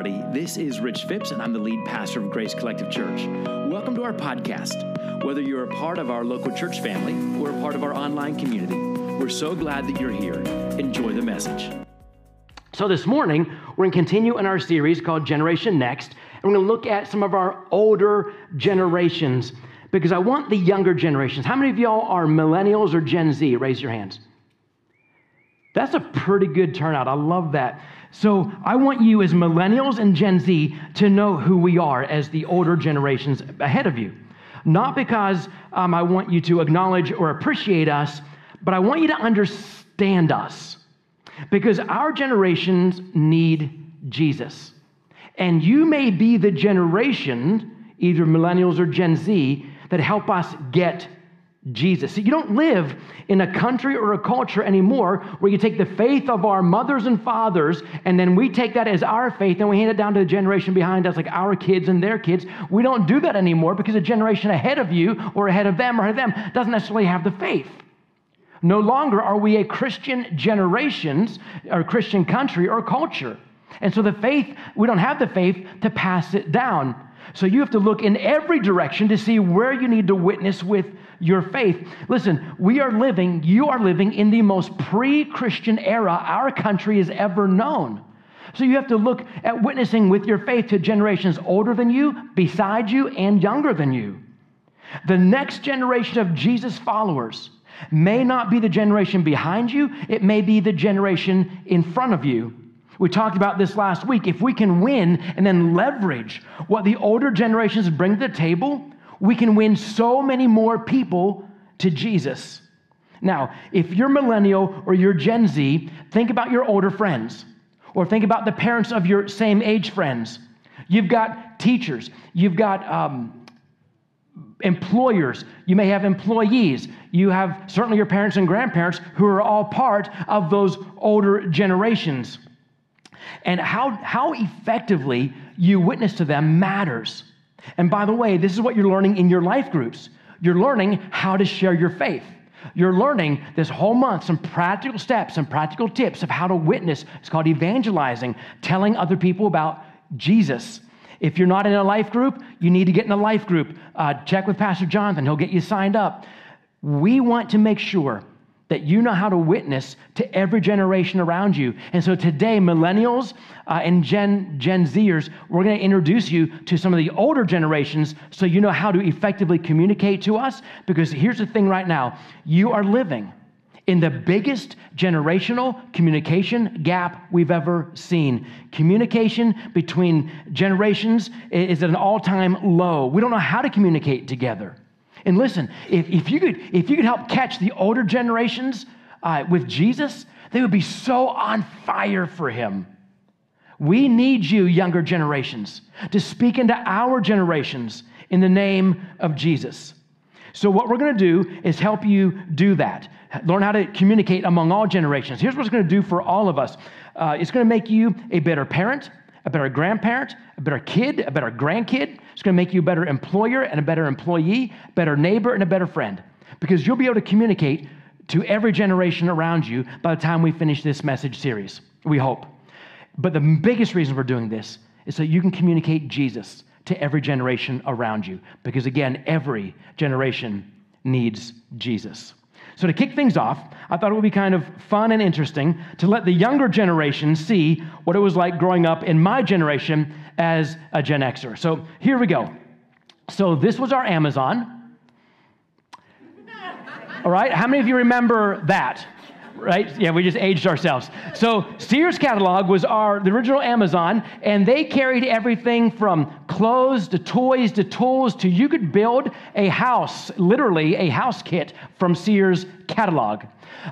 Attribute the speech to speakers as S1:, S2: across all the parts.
S1: everybody. This is Rich Phipps, and I'm the lead pastor of Grace Collective Church. Welcome to our podcast. Whether you're a part of our local church family or a part of our online community, we're so glad that you're here. Enjoy the message.
S2: So, this morning, we're going to continue in our series called Generation Next, and we're going to look at some of our older generations because I want the younger generations. How many of y'all are millennials or Gen Z? Raise your hands. That's a pretty good turnout. I love that. So I want you, as millennials and Gen Z, to know who we are as the older generations ahead of you. Not because um, I want you to acknowledge or appreciate us, but I want you to understand us. Because our generations need Jesus. And you may be the generation, either millennials or Gen Z, that help us get Jesus. You don't live in a country or a culture anymore where you take the faith of our mothers and fathers and then we take that as our faith and we hand it down to the generation behind us, like our kids and their kids. We don't do that anymore because the generation ahead of you or ahead of them or ahead of them doesn't necessarily have the faith. No longer are we a Christian generations or Christian country or culture. And so the faith, we don't have the faith to pass it down. So you have to look in every direction to see where you need to witness with your faith. Listen, we are living, you are living in the most pre Christian era our country has ever known. So you have to look at witnessing with your faith to generations older than you, beside you, and younger than you. The next generation of Jesus followers may not be the generation behind you, it may be the generation in front of you. We talked about this last week. If we can win and then leverage what the older generations bring to the table, we can win so many more people to Jesus. Now, if you're millennial or you're Gen Z, think about your older friends or think about the parents of your same age friends. You've got teachers, you've got um, employers, you may have employees, you have certainly your parents and grandparents who are all part of those older generations. And how, how effectively you witness to them matters. And by the way, this is what you're learning in your life groups. You're learning how to share your faith. You're learning this whole month some practical steps, some practical tips of how to witness. It's called evangelizing, telling other people about Jesus. If you're not in a life group, you need to get in a life group. Uh, check with Pastor Jonathan, he'll get you signed up. We want to make sure that you know how to witness to every generation around you. And so today, millennials uh, and Gen, Gen Zers, we're going to introduce you to some of the older generations so you know how to effectively communicate to us. Because here's the thing right now you are living in the biggest generational communication gap we've ever seen. Communication between generations is at an all time low. We don't know how to communicate together. And listen, if, if, you, could, if you could help catch the older generations uh, with Jesus, they would be so on fire for him. We need you, younger generations, to speak into our generations in the name of Jesus. So, what we're going to do is help you do that. Learn how to communicate among all generations. Here's what it's going to do for all of us uh, it's going to make you a better parent, a better grandparent, a better kid, a better grandkid. It's going to make you a better employer and a better employee, better neighbor and a better friend because you'll be able to communicate to every generation around you by the time we finish this message series. We hope. But the biggest reason we're doing this is so you can communicate Jesus to every generation around you because again, every generation needs Jesus. So, to kick things off, I thought it would be kind of fun and interesting to let the younger generation see what it was like growing up in my generation as a Gen Xer. So, here we go. So, this was our Amazon. All right, how many of you remember that? Right? Yeah, we just aged ourselves. So Sears catalog was our the original Amazon, and they carried everything from clothes to toys to tools to you could build a house, literally a house kit from Sears catalog.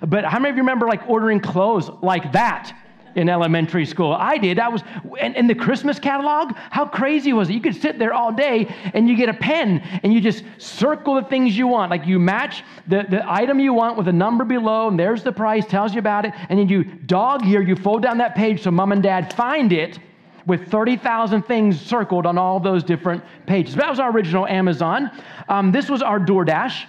S2: But how many of you remember like ordering clothes like that? In elementary school. I did. I was, and, in the Christmas catalog, how crazy was it? You could sit there all day and you get a pen and you just circle the things you want. Like you match the, the item you want with a number below, and there's the price, tells you about it, and then you dog here, you fold down that page so mom and dad find it with 30,000 things circled on all those different pages. That was our original Amazon. Um, this was our DoorDash.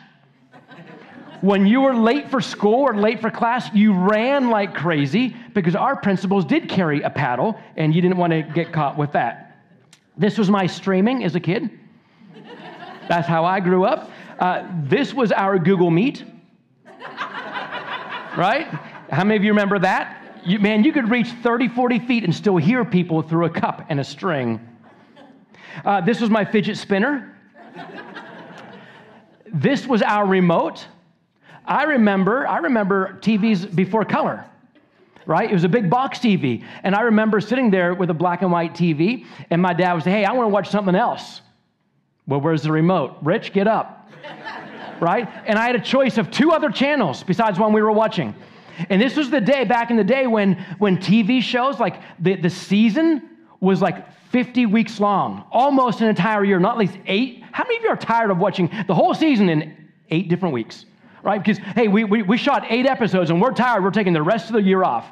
S2: When you were late for school or late for class, you ran like crazy because our principals did carry a paddle and you didn't want to get caught with that. This was my streaming as a kid. That's how I grew up. Uh, this was our Google Meet. right? How many of you remember that? You, man, you could reach 30, 40 feet and still hear people through a cup and a string. Uh, this was my fidget spinner. this was our remote. I remember, I remember TVs before color, right? It was a big box TV. And I remember sitting there with a black and white TV, and my dad would say, Hey, I want to watch something else. Well, where's the remote? Rich, get up. right? And I had a choice of two other channels besides one we were watching. And this was the day back in the day when, when TV shows, like the, the season was like 50 weeks long, almost an entire year, not at least eight. How many of you are tired of watching the whole season in eight different weeks? Right? Because, hey, we, we, we shot eight episodes and we're tired. We're taking the rest of the year off.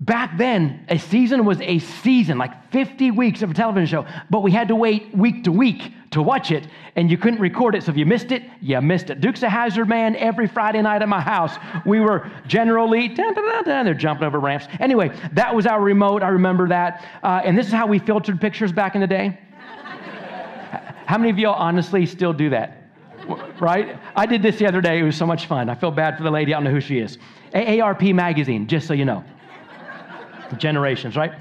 S2: Back then, a season was a season, like 50 weeks of a television show, but we had to wait week to week to watch it, and you couldn't record it. So if you missed it, you missed it. Dukes of Hazzard man, every Friday night at my house, we were generally, they're jumping over ramps. Anyway, that was our remote. I remember that. Uh, and this is how we filtered pictures back in the day. how many of y'all honestly still do that? Right? I did this the other day. It was so much fun. I feel bad for the lady. I don't know who she is. AARP magazine, just so you know generations, right?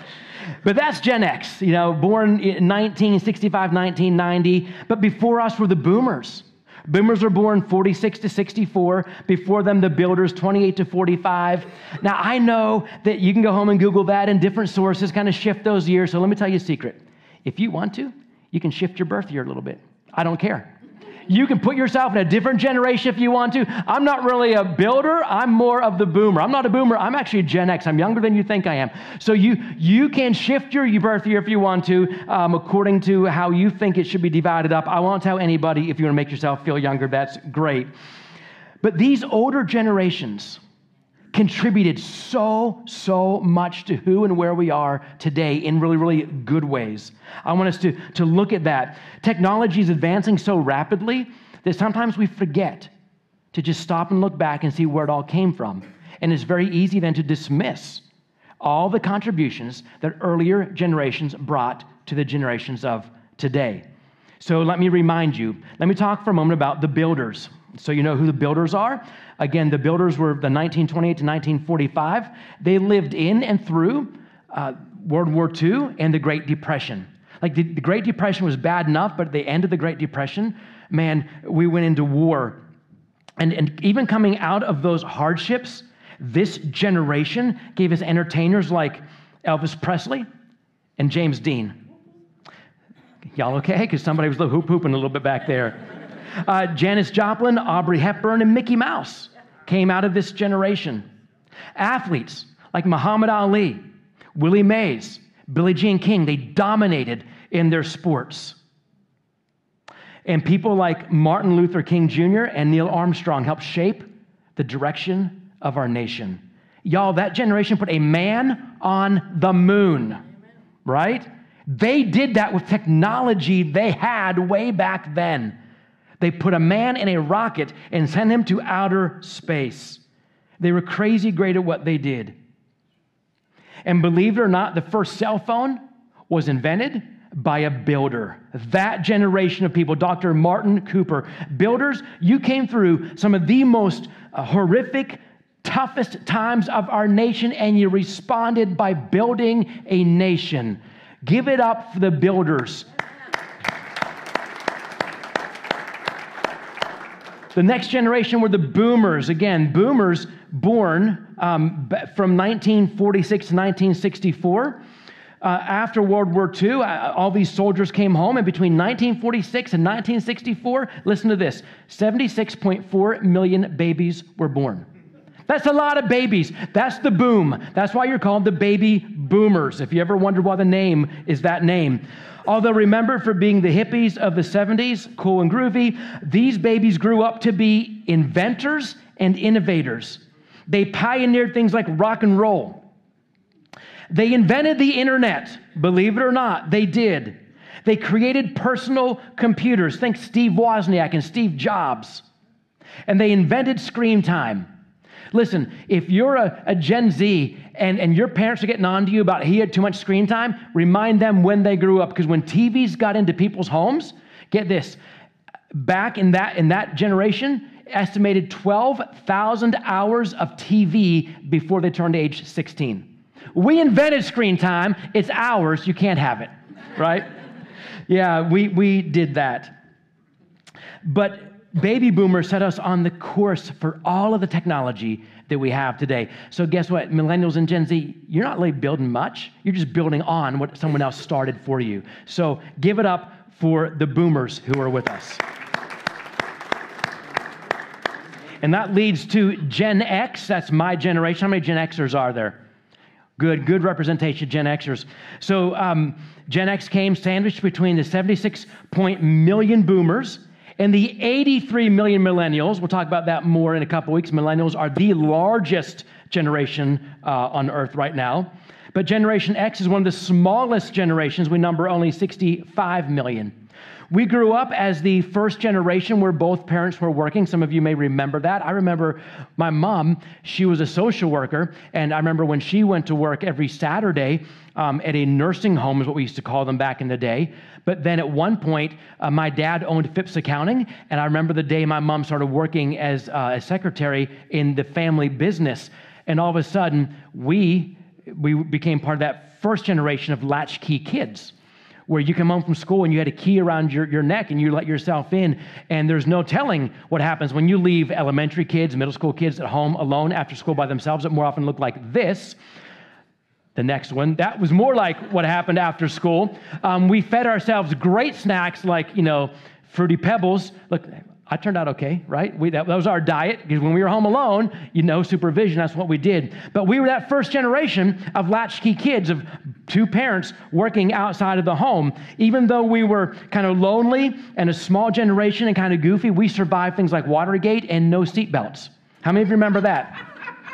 S2: But that's Gen X, you know, born in 1965, 1990. But before us were the boomers. Boomers were born 46 to 64. Before them, the builders 28 to 45. Now, I know that you can go home and Google that and different sources kind of shift those years. So let me tell you a secret. If you want to, you can shift your birth year a little bit. I don't care. You can put yourself in a different generation if you want to. I'm not really a builder. I'm more of the boomer. I'm not a boomer. I'm actually a Gen X. I'm younger than you think I am. So you you can shift your birth year if you want to, um, according to how you think it should be divided up. I won't tell anybody if you want to make yourself feel younger. That's great. But these older generations contributed so, so much to who and where we are today in really, really good ways. I want us to, to look at that. Technology is advancing so rapidly that sometimes we forget to just stop and look back and see where it all came from. And it's very easy then to dismiss all the contributions that earlier generations brought to the generations of today. So let me remind you, let me talk for a moment about the builders. So you know who the builders are? Again, the builders were the 1928 to 1945. They lived in and through uh, World War II and the Great Depression. Like the, the Great Depression was bad enough, but at the end of the Great Depression, man, we went into war. And, and even coming out of those hardships, this generation gave us entertainers like Elvis Presley and James Dean. Y'all okay? Because somebody was hoop hooping a little bit back there. Uh, Janis Joplin, Audrey Hepburn, and Mickey Mouse came out of this generation. Athletes like Muhammad Ali, Willie Mays, Billie Jean King, they dominated in their sports. And people like Martin Luther King Jr. and Neil Armstrong helped shape the direction of our nation. Y'all, that generation put a man on the moon, right? They did that with technology they had way back then. They put a man in a rocket and sent him to outer space. They were crazy great at what they did. And believe it or not, the first cell phone was invented by a builder. That generation of people, Dr. Martin Cooper. Builders, you came through some of the most uh, horrific, toughest times of our nation, and you responded by building a nation. Give it up for the builders The next generation were the boomers. Again, boomers born um, from 1946 to 1964. Uh, after World War II, uh, all these soldiers came home, and between 1946 and 1964, listen to this 76.4 million babies were born. That's a lot of babies. That's the boom. That's why you're called the baby boomers. If you ever wondered why the name is that name. Although remember for being the hippies of the 70s, cool and groovy, these babies grew up to be inventors and innovators. They pioneered things like rock and roll. They invented the internet, believe it or not, they did. They created personal computers. Think Steve Wozniak and Steve Jobs. And they invented screen time. Listen, if you're a, a, Gen Z and, and your parents are getting on to you about he had too much screen time, remind them when they grew up. Because when TVs got into people's homes, get this, back in that, in that generation, estimated 12,000 hours of TV before they turned age 16. We invented screen time, it's ours, you can't have it, right? yeah, we, we did that. But baby boomer set us on the course for all of the technology that we have today. So, guess what? Millennials and Gen Z, you're not really building much. You're just building on what someone else started for you. So, give it up for the boomers who are with us. And that leads to Gen X. That's my generation. How many Gen Xers are there? Good, good representation, Gen Xers. So um, Gen X came sandwiched between the 76 point million boomers and the 83 million millennials, we'll talk about that more in a couple weeks. Millennials are the largest generation uh, on earth right now. But Generation X is one of the smallest generations. We number only 65 million. We grew up as the first generation where both parents were working. Some of you may remember that. I remember my mom, she was a social worker, and I remember when she went to work every Saturday um, at a nursing home, is what we used to call them back in the day. But then at one point, uh, my dad owned Phipps Accounting, and I remember the day my mom started working as uh, a secretary in the family business. And all of a sudden, we, we became part of that first generation of latchkey kids where you come home from school and you had a key around your, your neck and you let yourself in, and there's no telling what happens when you leave elementary kids, middle school kids at home alone after school by themselves. It more often looked like this. The next one, that was more like what happened after school. Um, we fed ourselves great snacks like, you know, Fruity Pebbles. Look, I turned out okay, right? We, that, that, was our diet because when we were home alone, you know, supervision, that's what we did. But we were that first generation of latchkey kids, of two parents working outside of the home. Even though we were kind of lonely and a small generation and kind of goofy, we survived things like Watergate and no seatbelts. How many of you remember that?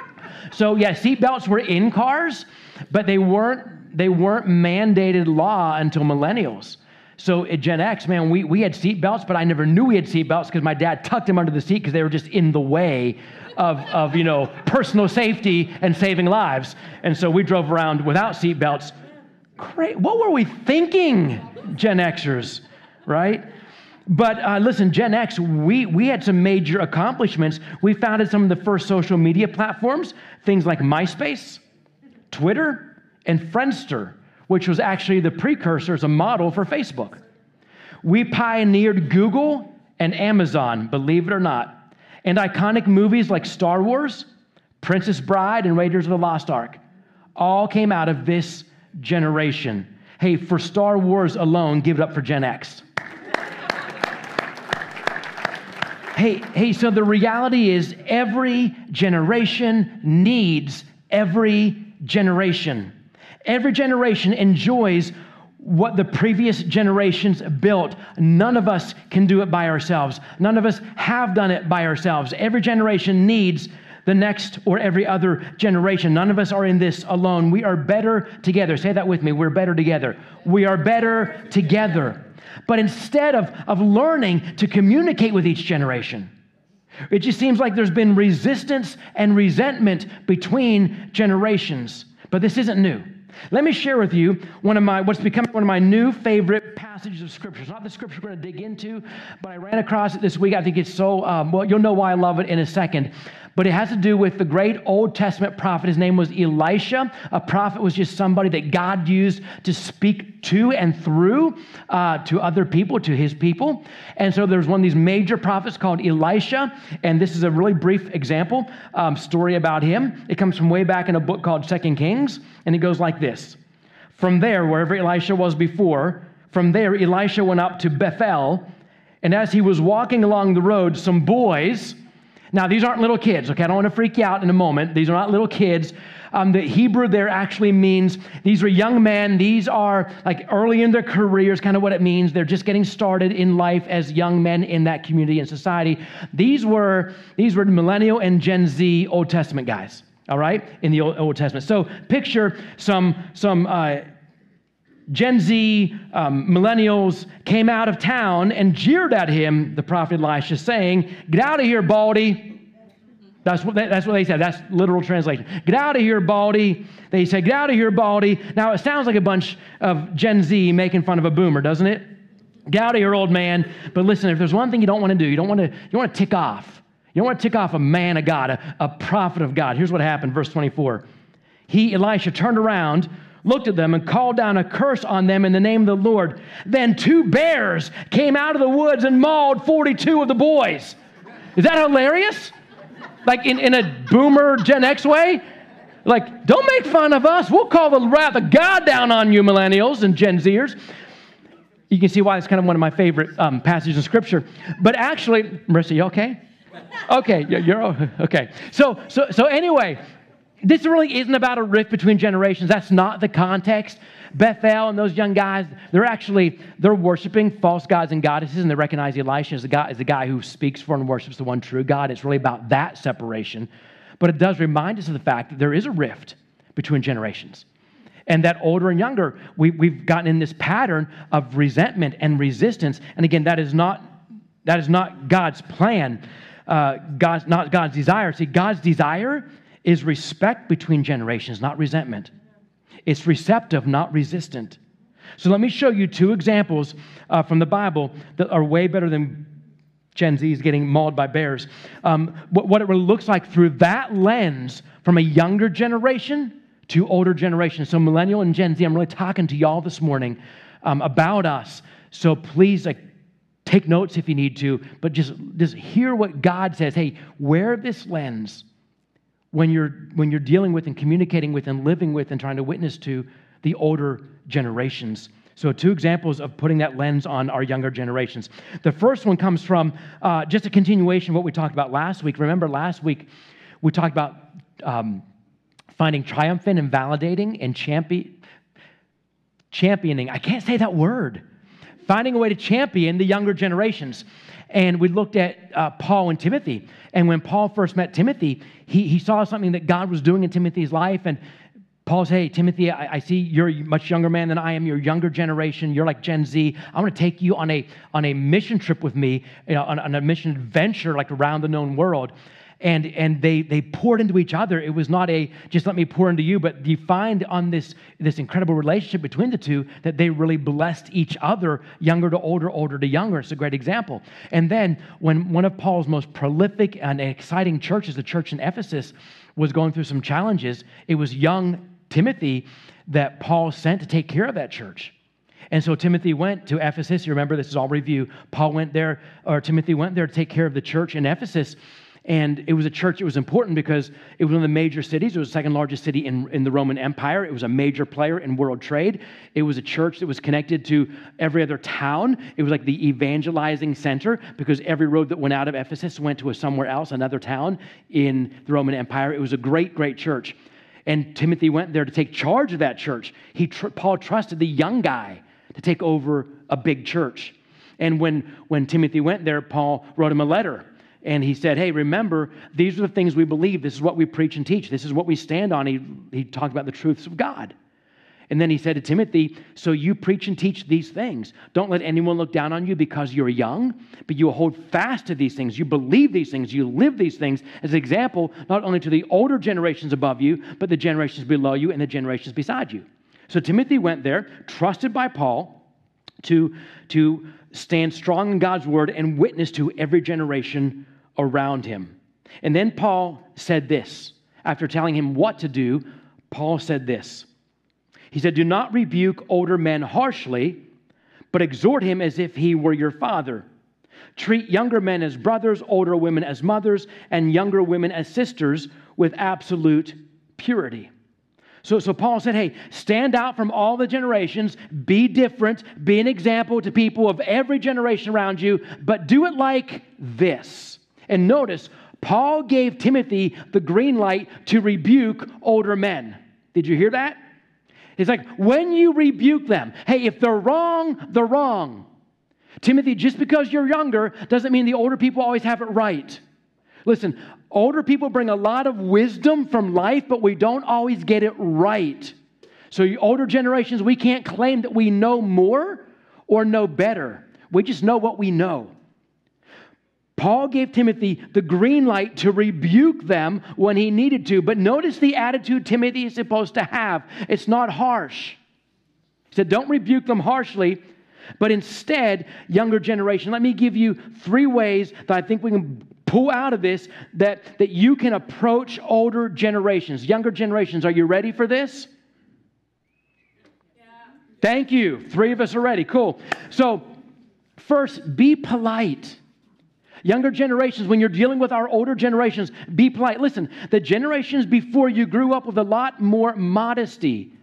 S2: so, yeah, seatbelts were in cars, but they weren't, they weren't mandated law until millennials. So at Gen X, man, we, we had seatbelts, but I never knew we had seatbelts because my dad tucked them under the seat because they were just in the way of, of, you know, personal safety and saving lives. And so we drove around without seatbelts. Great. What were we thinking, Gen Xers, right? But uh, listen, Gen X, we, we had some major accomplishments. We founded some of the first social media platforms, things like MySpace, Twitter, and Friendster which was actually the precursor as a model for Facebook. We pioneered Google and Amazon, believe it or not, and iconic movies like Star Wars, Princess Bride, and Raiders of the Lost Ark all came out of this generation. Hey, for Star Wars alone, give it up for Gen X. hey, hey, so the reality is every generation needs every generation. Every generation enjoys what the previous generations built. None of us can do it by ourselves. None of us have done it by ourselves. Every generation needs the next or every other generation. None of us are in this alone. We are better together. Say that with me. We're better together. We are better together. But instead of, of learning to communicate with each generation, it just seems like there's been resistance and resentment between generations. But this isn't new. Let me share with you one of my what's become one of my new favorite passages of scripture. It's not the scripture we're going to dig into, but I ran across it this week. I think it's so um, well. You'll know why I love it in a second but it has to do with the great Old Testament prophet. His name was Elisha. A prophet was just somebody that God used to speak to and through uh, to other people, to his people. And so there's one of these major prophets called Elisha, and this is a really brief example um, story about him. It comes from way back in a book called Second Kings, and it goes like this. From there, wherever Elisha was before, from there Elisha went up to Bethel, and as he was walking along the road, some boys now, these aren't little kids, okay? I don't want to freak you out in a moment. These are not little kids. Um, the Hebrew there actually means these are young men. These are like early in their careers, kind of what it means. They're just getting started in life as young men in that community and society. These were these were millennial and Gen Z Old Testament guys. All right, in the Old, Old Testament. So picture some some. Uh, Gen Z um, millennials came out of town and jeered at him, the prophet Elisha, saying, Get out of here, Baldy. That's what, they, that's what they said. That's literal translation. Get out of here, Baldy. They said, Get out of here, Baldy. Now, it sounds like a bunch of Gen Z making fun of a boomer, doesn't it? Get out of here, old man. But listen, if there's one thing you don't want to do, you don't want to, you want to tick off. You don't want to tick off a man of God, a, a prophet of God. Here's what happened, verse 24. He, Elisha, turned around, looked at them, and called down a curse on them in the name of the Lord. Then two bears came out of the woods and mauled 42 of the boys. Is that hilarious? Like in, in a boomer Gen X way? Like, don't make fun of us. We'll call the wrath of God down on you, millennials and Gen Zers. You can see why it's kind of one of my favorite um, passages in Scripture. But actually, Marissa, you okay? Okay, you're okay. So, so, so anyway, this really isn't about a rift between generations. That's not the context. Bethel and those young guys, they're actually, they're worshiping false gods and goddesses, and they recognize Elisha as the, guy, as the guy who speaks for and worships the one true God. It's really about that separation. But it does remind us of the fact that there is a rift between generations. And that older and younger, we, we've gotten in this pattern of resentment and resistance. And again, that is not, that is not God's plan, uh, God's, not God's desire. See, God's desire is respect between generations, not resentment. It's receptive, not resistant. So let me show you two examples uh, from the Bible that are way better than Gen Z is getting mauled by bears. Um, what, what it really looks like through that lens from a younger generation to older generations. So, millennial and Gen Z, I'm really talking to y'all this morning um, about us. So, please, like, take notes if you need to, but just, just hear what God says. Hey, wear this lens when you're, when you're dealing with and communicating with and living with and trying to witness to the older generations. So, two examples of putting that lens on our younger generations. The first one comes from uh, just a continuation of what we talked about last week. Remember, last week we talked about um, finding triumph in and validating and champion, championing. I can't say that word. Finding a way to champion the younger generations. And we looked at uh, Paul and Timothy. And when Paul first met Timothy, he, he saw something that God was doing in Timothy's life. And Paul said, Hey, Timothy, I, I, see you're a much younger man than I am. You're younger generation. You're like Gen Z. I want to take you on a, on a mission trip with me, you know, on, on a mission adventure like around the known world and and they they poured into each other it was not a just let me pour into you but find on this this incredible relationship between the two that they really blessed each other younger to older older to younger it's a great example and then when one of paul's most prolific and exciting churches the church in ephesus was going through some challenges it was young timothy that paul sent to take care of that church and so Timothy went to Ephesus. You remember, this is all review. Paul went there, or Timothy went there to take care of the church in Ephesus. And it was a church that was important because it was one of the major cities. It was the second largest city in, in the Roman Empire. It was a major player in world trade. It was a church that was connected to every other town. It was like the evangelizing center because every road that went out of Ephesus went to a somewhere else, another town in the Roman Empire. It was a great, great church. And Timothy went there to take charge of that church. He, tr- Paul trusted the young guy to take over a big church. And when, when Timothy went there, Paul wrote him a letter and he said, Hey, remember, these are the things we believe. This is what we preach and teach. This is what we stand on. He, he talked about the truths of God. And then he said to Timothy, So you preach and teach these things. Don't let anyone look down on you because you're young, but you hold fast to these things. You believe these things. You live these things as an example, not only to the older generations above you, but the generations below you and the generations beside you. So Timothy went there, trusted by Paul, to, to stand strong in God's word and witness to every generation around him. And then Paul said this. After telling him what to do, Paul said this. He said, Do not rebuke older men harshly, but exhort him as if he were your father. Treat younger men as brothers, older women as mothers, and younger women as sisters with absolute purity. So, so Paul said, hey, stand out from all the generations, be different, be an example to people of every generation around you, but do it like this. And notice, Paul gave Timothy the green light to rebuke older men. Did you hear that? He's like, when you rebuke them, hey, if they're wrong, they're wrong. Timothy, just because you're younger doesn't mean the older people always have it right. Listen, older people bring a lot of wisdom from life, but we don't always get it right. So, older generations, we can't claim that we know more or know better. We just know what we know. Paul gave Timothy the green light to rebuke them when he needed to, but notice the attitude Timothy is supposed to have. It's not harsh. He said, Don't rebuke them harshly, but instead, younger generation. Let me give you three ways that I think we can pull out of this that, that you can approach older generations, younger generations. Are you ready for this? Thank you. Three of us are ready. Cool. So, first, be polite. Younger generations, when you're dealing with our older generations, be polite. Listen, the generations before you grew up with a lot more modesty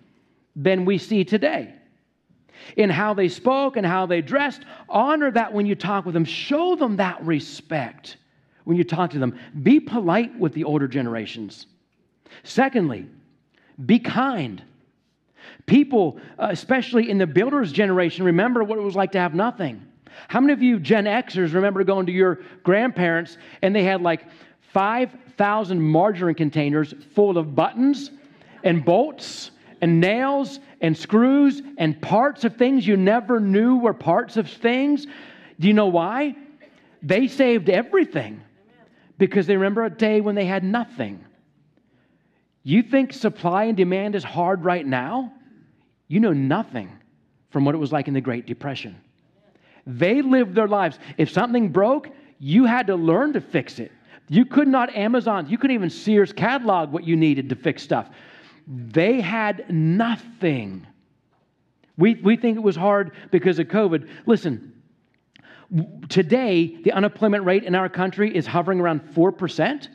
S2: than we see today. In how they spoke and how they dressed, honor that when you talk with them. Show them that respect when you talk to them. Be polite with the older generations. Secondly, be kind. People, uh, especially in the builder's generation, remember what it was like to have nothing. How many of you Gen Xers remember going to your grandparents and they had like 5,000 margarine containers full of buttons and bolts and nails and screws and parts of things you never knew were parts of things? Do you know why? They saved everything because they remember a day when they had nothing. You think supply and demand is hard right now? You know nothing from what it was like in the Great Depression. They lived their lives. If something broke, you had to learn to fix it. You could not Amazon, you couldn't even Sears catalog what you needed to fix stuff. They had nothing. We, we think it was hard because of COVID. Listen, today, the unemployment rate in our country is hovering around 4%.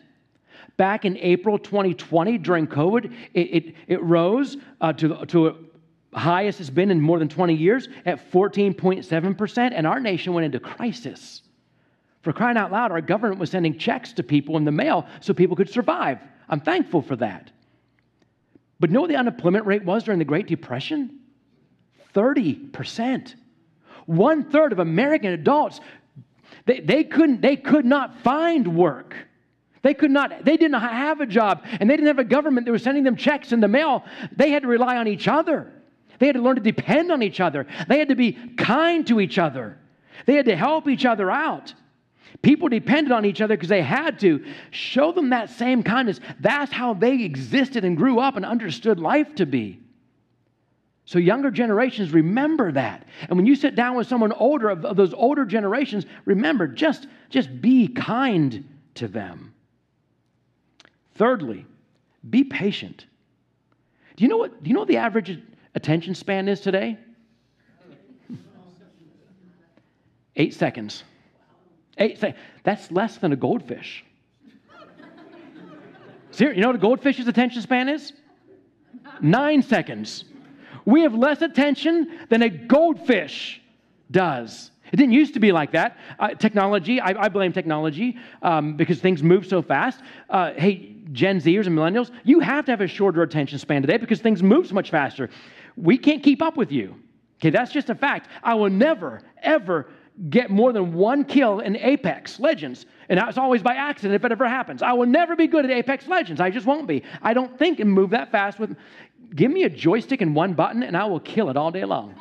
S2: Back in April 2020, during COVID, it, it, it rose uh, to, to highest it's been in more than 20 years at 14.7%, and our nation went into crisis. For crying out loud, our government was sending checks to people in the mail so people could survive. I'm thankful for that. But know what the unemployment rate was during the Great Depression? 30%. One third of American adults, they, they, couldn't, they could not find work. They could not, they didn't have a job, and they didn't have a government that was sending them checks in the mail. They had to rely on each other. They had to learn to depend on each other. They had to be kind to each other. They had to help each other out. People depended on each other because they had to. Show them that same kindness. That's how they existed and grew up and understood life to be. So, younger generations, remember that. And when you sit down with someone older, of, those older generations, remember, just, just be kind to them. Thirdly, be patient. Do you know what, do you know the average attention span is today? Eight seconds. Eight seconds. That's less than a goldfish. You know what a goldfish's attention span is? Nine seconds. We have less attention than a goldfish does. It didn't used to be like that. Uh, technology, I, I, blame technology um, because things move so fast. Uh, hey, Gen Zers and millennials, you have to have a shorter attention span today because things move so much faster. We can't keep up with you. Okay, that's just a fact. I will never, ever get more than one kill in Apex Legends. And that's always by accident if it ever happens. I will never be good at Apex Legends. I just won't be. I don't think and move that fast with. Give me a joystick and one button, and I will kill it all day long.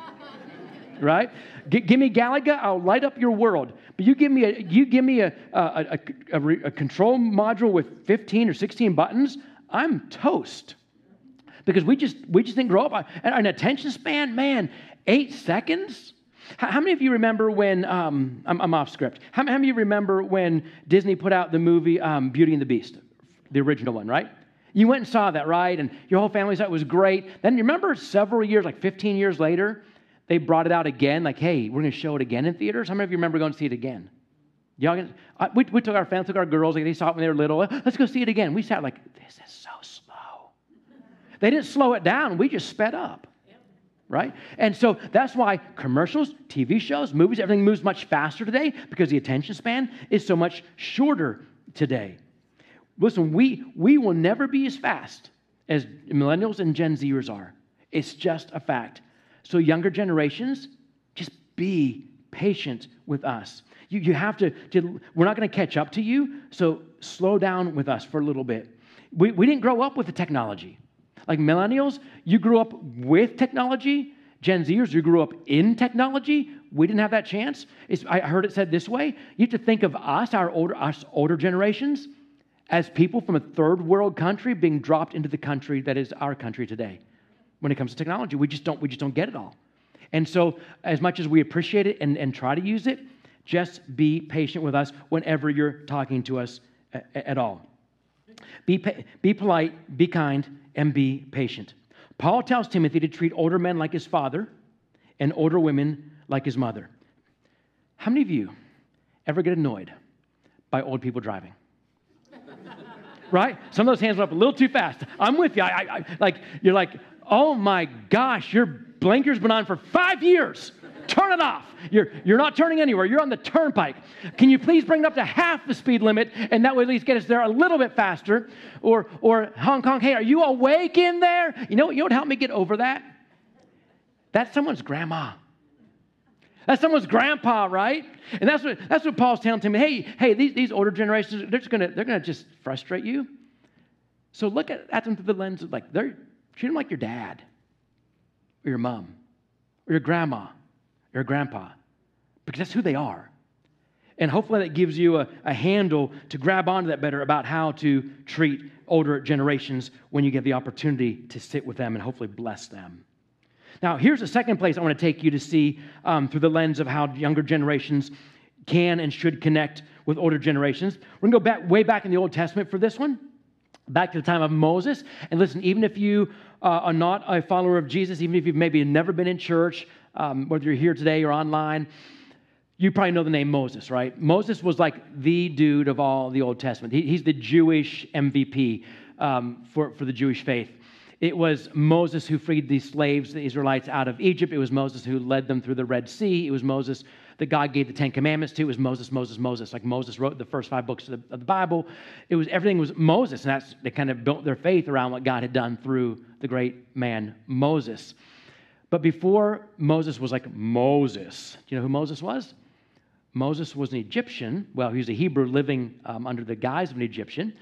S2: right? G- give me Galaga, I'll light up your world. But you give me a you give me a a, a, a, a control module with 15 or 16 buttons, I'm toast because we just we just didn't grow up. An attention span, man, eight seconds. How, many of you remember when um, I'm, I'm, off script? How, many of you remember when Disney put out the movie um, Beauty and the Beast, the original one, right? You went and saw that, right? And your whole family thought it was great. Then you remember several years, like 15 years later, they brought it out again. Like, hey, we're going to show it again in theaters. How many of you remember going to see it again? Y'all, we, we took our family, took our girls. Like they saw it when they were little. Let's go see it again. We sat like, this is so they didn't slow it down, we just sped up. Right? And so that's why commercials, TV shows, movies, everything moves much faster today because the attention span is so much shorter today. Listen, we, we will never be as fast as millennials and Gen Zers are. It's just a fact. So, younger generations, just be patient with us. You, you have to, to we're not going to catch up to you, so slow down with us for a little bit. We, we didn't grow up with the technology. Like millennials, you grew up with technology. Gen Zers, you grew up in technology. We didn't have that chance. It's, I heard it said this way you have to think of us, our older, us older generations, as people from a third world country being dropped into the country that is our country today when it comes to technology. We just don't, we just don't get it all. And so, as much as we appreciate it and, and try to use it, just be patient with us whenever you're talking to us at all. Be, be polite, be kind, and be patient. Paul tells Timothy to treat older men like his father and older women like his mother. How many of you ever get annoyed by old people driving? right? Some of those hands went up a little too fast. I'm with you. I, I, I, like you're like, oh my gosh, your blinker's been on for five years. Turn it off. You're, you're not turning anywhere. You're on the turnpike. Can you please bring it up to half the speed limit and that would at least get us there a little bit faster? Or, or Hong Kong, hey, are you awake in there? You know, what, you what helped me get over that? That's someone's grandma. That's someone's grandpa, right? And that's what, that's what Paul's telling me. Hey, hey, these, these older generations, they're just gonna, they're gonna just frustrate you. So look at, at them through the lens of like, they're, treat them like your dad or your mom or your grandma or grandpa because that's who they are. And hopefully that gives you a, a handle to grab onto that better about how to treat older generations when you get the opportunity to sit with them and hopefully bless them. Now, here's a second place I want to take you to see um, through the lens of how younger generations can and should connect with older generations. We're going to go back way back in the Old Testament for this one, back to the time of Moses. And listen, even if you uh, are not a follower of Jesus, even if you've maybe never been in church, um, whether you're here today or online, you probably know the name Moses, right? Moses was like the dude of all the Old Testament. He, he's the Jewish MVP um, for, for the Jewish faith. It was Moses who freed the slaves, the Israelites, out of Egypt. It was Moses who led them through the Red Sea. It was Moses that God gave the Ten Commandments to. It was Moses, Moses, Moses. Like Moses wrote the first five books of the, of the Bible. It was everything was Moses, and that's they kind of built their faith around what God had done through the great man Moses. But before Moses was like Moses, do you know who Moses was? Moses was an Egyptian. Well, he was a Hebrew living um, under the guise of an Egyptian.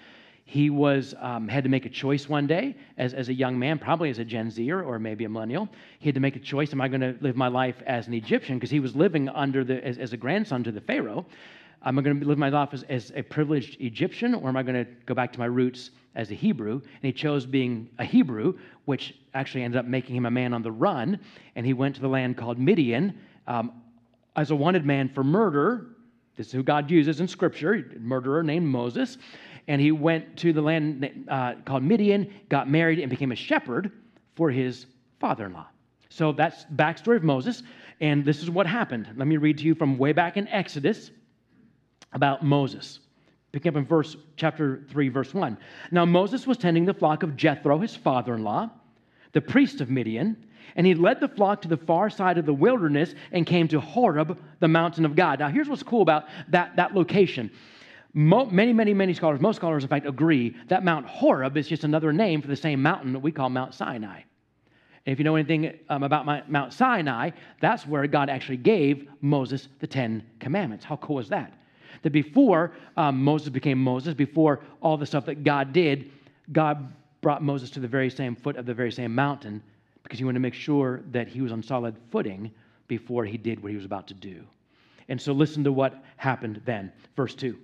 S2: He was um, had to make a choice one day as, as a young man, probably as a Gen Zer or maybe a millennial. He had to make a choice: Am I going to live my life as an Egyptian? Because he was living under the as, as, a grandson to the Pharaoh. Am I going to live my life as, as a privileged Egyptian, or am I going to go back to my roots as a Hebrew, and he chose being a Hebrew, which actually ended up making him a man on the run. And he went to the land called Midian um, as a wanted man for murder. This is who God uses in Scripture, murderer named Moses. And he went to the land uh, called Midian, got married, and became a shepherd for his father in law. So that's the backstory of Moses. And this is what happened. Let me read to you from way back in Exodus about Moses. Picking up in verse chapter 3, verse 1. Now Moses was tending the flock of Jethro, his father-in-law, the priest of Midian, and he led the flock to the far side of the wilderness and came to Horeb, the mountain of God. Now here's what's cool about that, that location. Mo, many, many, many scholars, most scholars in fact, agree that Mount Horeb is just another name for the same mountain that we call Mount Sinai. And if you know anything um, about my, Mount Sinai, that's where God actually gave Moses the Ten Commandments. How cool is that? That before um, Moses became Moses, before all the stuff that God did, God brought Moses to the very same foot of the very same mountain because he wanted to make sure that he was on solid footing before he did what he was about to do. And so listen to what happened then. Verse 2.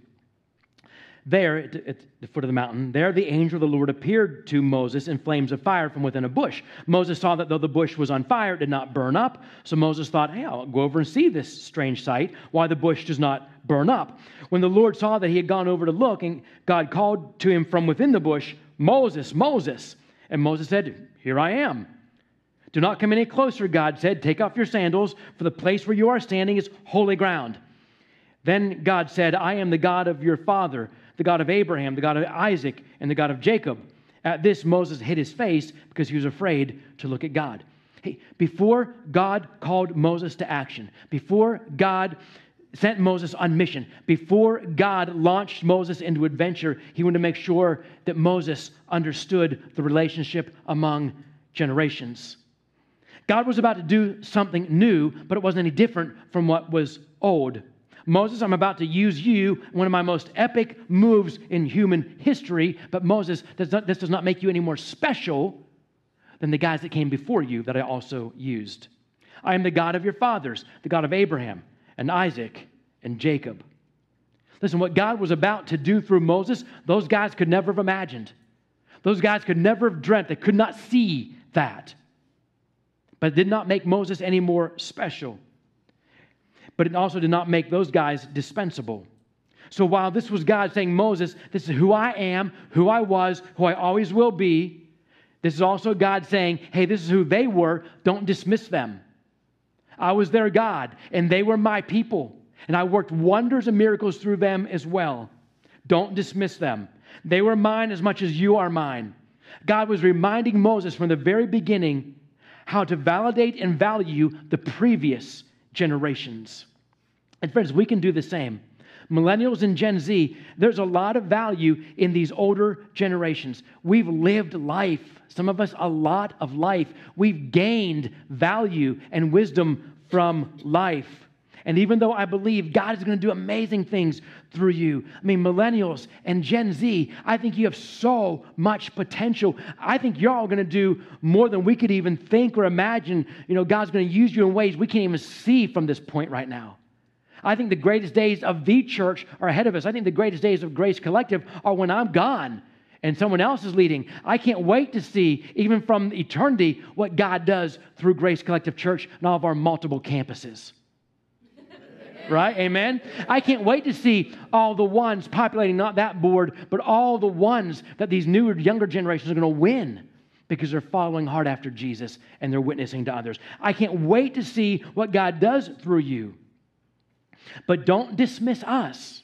S2: There, at the foot of the mountain, there the angel of the Lord appeared to Moses in flames of fire from within a bush. Moses saw that though the bush was on fire, it did not burn up. So Moses thought, hey, I'll go over and see this strange sight, why the bush does not burn up. When the Lord saw that he had gone over to look, and God called to him from within the bush, Moses, Moses. And Moses said, Here I am. Do not come any closer, God said. Take off your sandals, for the place where you are standing is holy ground. Then God said, I am the God of your father the God of Abraham, the God of Isaac, and the God of Jacob. At this, Moses hid his face because he was afraid to look at God. Hey, before God called Moses to action, before God sent Moses on mission, before God launched Moses into adventure, he wanted to make sure that Moses understood the relationship among generations. God was about to do something new, but it wasn't any different from what was old. Moses, I'm about to use you, one of my most epic moves in human history, but Moses, does not, this does not make you any more special than the guys that came before you that I also used. I am the God of your fathers, the God of Abraham and Isaac and Jacob. Listen, what God was about to do through Moses, those guys could never have imagined. Those guys could never have dreamt, they could not see that. But it did not make Moses any more special. But it also did not make those guys dispensable. So while this was God saying, Moses, this is who I am, who I was, who I always will be, this is also God saying, hey, this is who they were, don't dismiss them. I was their God, and they were my people, and I worked wonders and miracles through them as well. Don't dismiss them. They were mine as much as you are mine. God was reminding Moses from the very beginning how to validate and value the previous generations. And friends, we can do the same. Millennials and Gen Z, there's a lot of value in these older generations. We've lived life, some of us a lot of life. We've gained value and wisdom from life. And even though I believe God is going to do amazing things through you, I mean, millennials and Gen Z, I think you have so much potential. I think you're all going to do more than we could even think or imagine. You know, God's going to use you in ways we can't even see from this point right now. I think the greatest days of the church are ahead of us. I think the greatest days of Grace Collective are when I'm gone and someone else is leading. I can't wait to see, even from eternity, what God does through Grace Collective Church and all of our multiple campuses right? Amen? I can't wait to see all the ones populating not that board, but all the ones that these newer, younger generations are going to win because they're following hard after Jesus and they're witnessing to others. I can't wait to see what God does through you. But don't dismiss us.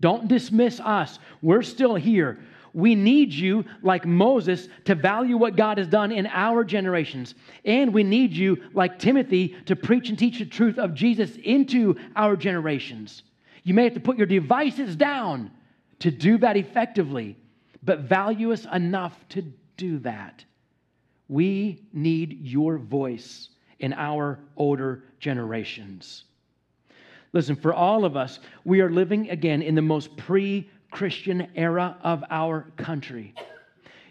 S2: Don't dismiss us. We're still here. We need you, like Moses, to value what God has done in our generations. And we need you, like Timothy, to preach and teach the truth of Jesus into our generations. You may have to put your devices down to do that effectively, but value us enough to do that. We need your voice in our older generations. Listen, for all of us, we are living again in the most pre Christian era of our country.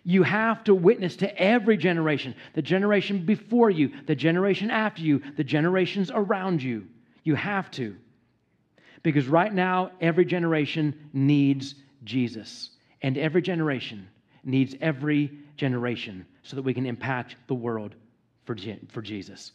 S2: You have to witness to every generation the generation before you, the generation after you, the generations around you. You have to. Because right now, every generation needs Jesus. And every generation needs every generation so that we can impact the world for, for Jesus.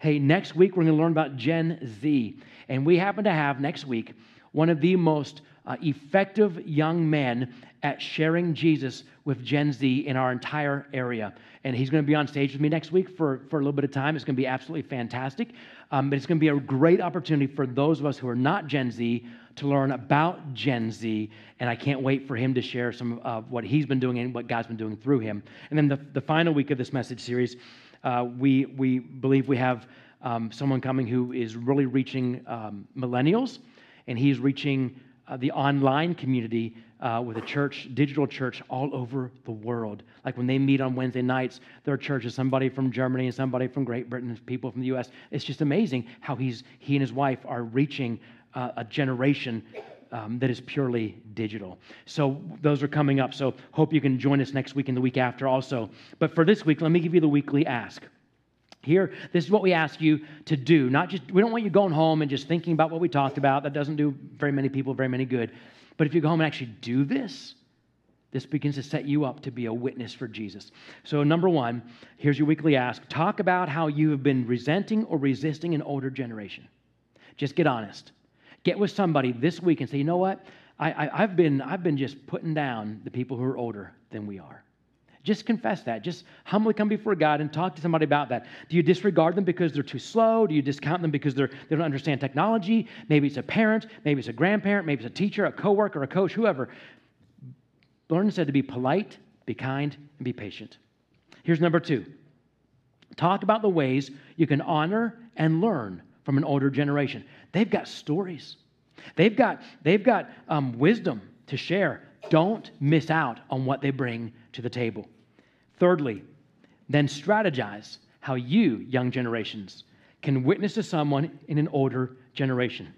S2: Hey, next week we're going to learn about Gen Z. And we happen to have next week one of the most uh, effective young men at sharing Jesus with Gen Z in our entire area. And he's going to be on stage with me next week for, for a little bit of time. It's going to be absolutely fantastic. Um, but it's going to be a great opportunity for those of us who are not Gen Z to learn about Gen Z. And I can't wait for him to share some of what he's been doing and what God's been doing through him. And then the, the final week of this message series, uh, we, we believe we have um, someone coming who is really reaching um, millennials, and he's reaching uh, the online community uh, with a church, digital church all over the world. Like when they meet on Wednesday nights, their church is somebody from Germany and somebody from Great Britain, and people from the U.S. It's just amazing how he's he and his wife are reaching uh, a generation um, that is purely digital. So those are coming up. So hope you can join us next week and the week after also. But for this week, let me give you the weekly ask. Here, this is what we ask you to do. Not just, we don't want you going home and just thinking about what we talked about. That doesn't do very many people very many good. But if you go home and actually do this, this begins to set you up to be a witness for Jesus. So, number one, here's your weekly ask talk about how you have been resenting or resisting an older generation. Just get honest. Get with somebody this week and say, you know what? I, have been, I've been just putting down the people who are older than we are. Just confess that. Just humbly come before God and talk to somebody about that. Do you disregard them because they're too slow? Do you discount them because they're, they don't understand technology? Maybe it's a parent, maybe it's a grandparent, maybe it's a teacher, a coworker, a coach, whoever. Learn said to be polite, be kind, and be patient. Here's number two talk about the ways you can honor and learn from an older generation. They've got stories, they've got, they've got um, wisdom to share. Don't miss out on what they bring to the table. Thirdly, then strategize how you, young generations, can witness to someone in an older generation.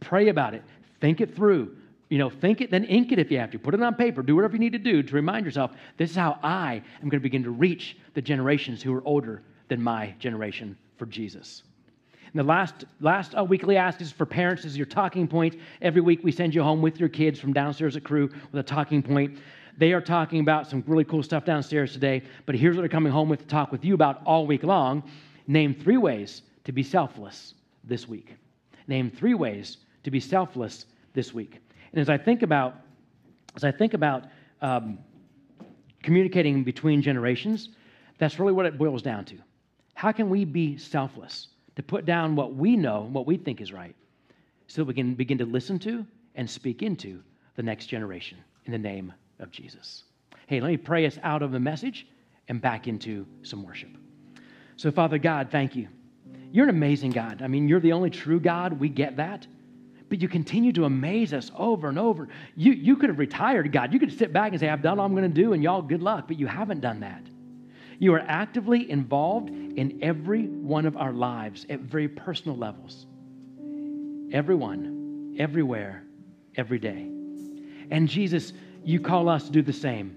S2: Pray about it, think it through. You know, think it, then ink it if you have to. Put it on paper. Do whatever you need to do to remind yourself this is how I am going to begin to reach the generations who are older than my generation for Jesus. And the last, last uh, weekly ask is for parents this is your talking point. Every week we send you home with your kids from downstairs at Crew with a talking point. They are talking about some really cool stuff downstairs today, but here's what they're coming home with to talk with you about all week long. Name three ways to be selfless this week. Name three ways to be selfless this week. And as I think about, as I think about um, communicating between generations, that's really what it boils down to. How can we be selfless to put down what we know, what we think is right, so that we can begin to listen to and speak into the next generation in the name of Jesus? Hey, let me pray us out of the message and back into some worship. So, Father God, thank you. You're an amazing God. I mean, you're the only true God. We get that but you continue to amaze us over and over. You, you could have retired, God. You could sit back and say, I've done all I'm going to do, and y'all, good luck. But you haven't done that. You are actively involved in every one of our lives at very personal levels. Everyone, everywhere, every day. And Jesus, you call us to do the same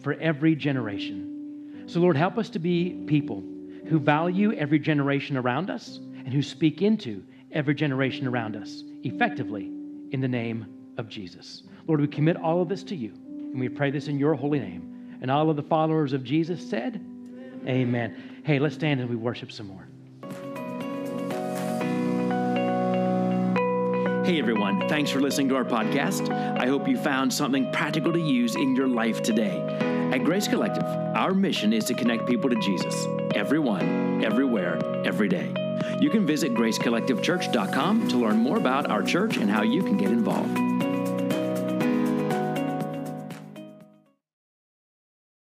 S2: for every generation. So, Lord, help us to be people who value every generation around us and who speak into every generation around us effectively in the name of Jesus. Lord, we commit all of this to you, and we pray this in your holy name. And all of the followers of Jesus said, Amen. Amen. Hey, let's stand and we worship some more.
S1: Hey everyone, thanks for listening to our podcast. I hope you found something practical to use in your life today. At Grace Collective, our mission is to connect people to Jesus, everyone, everywhere, every day. You can visit gracecollectivechurch.com to learn more about our church and how you can get involved.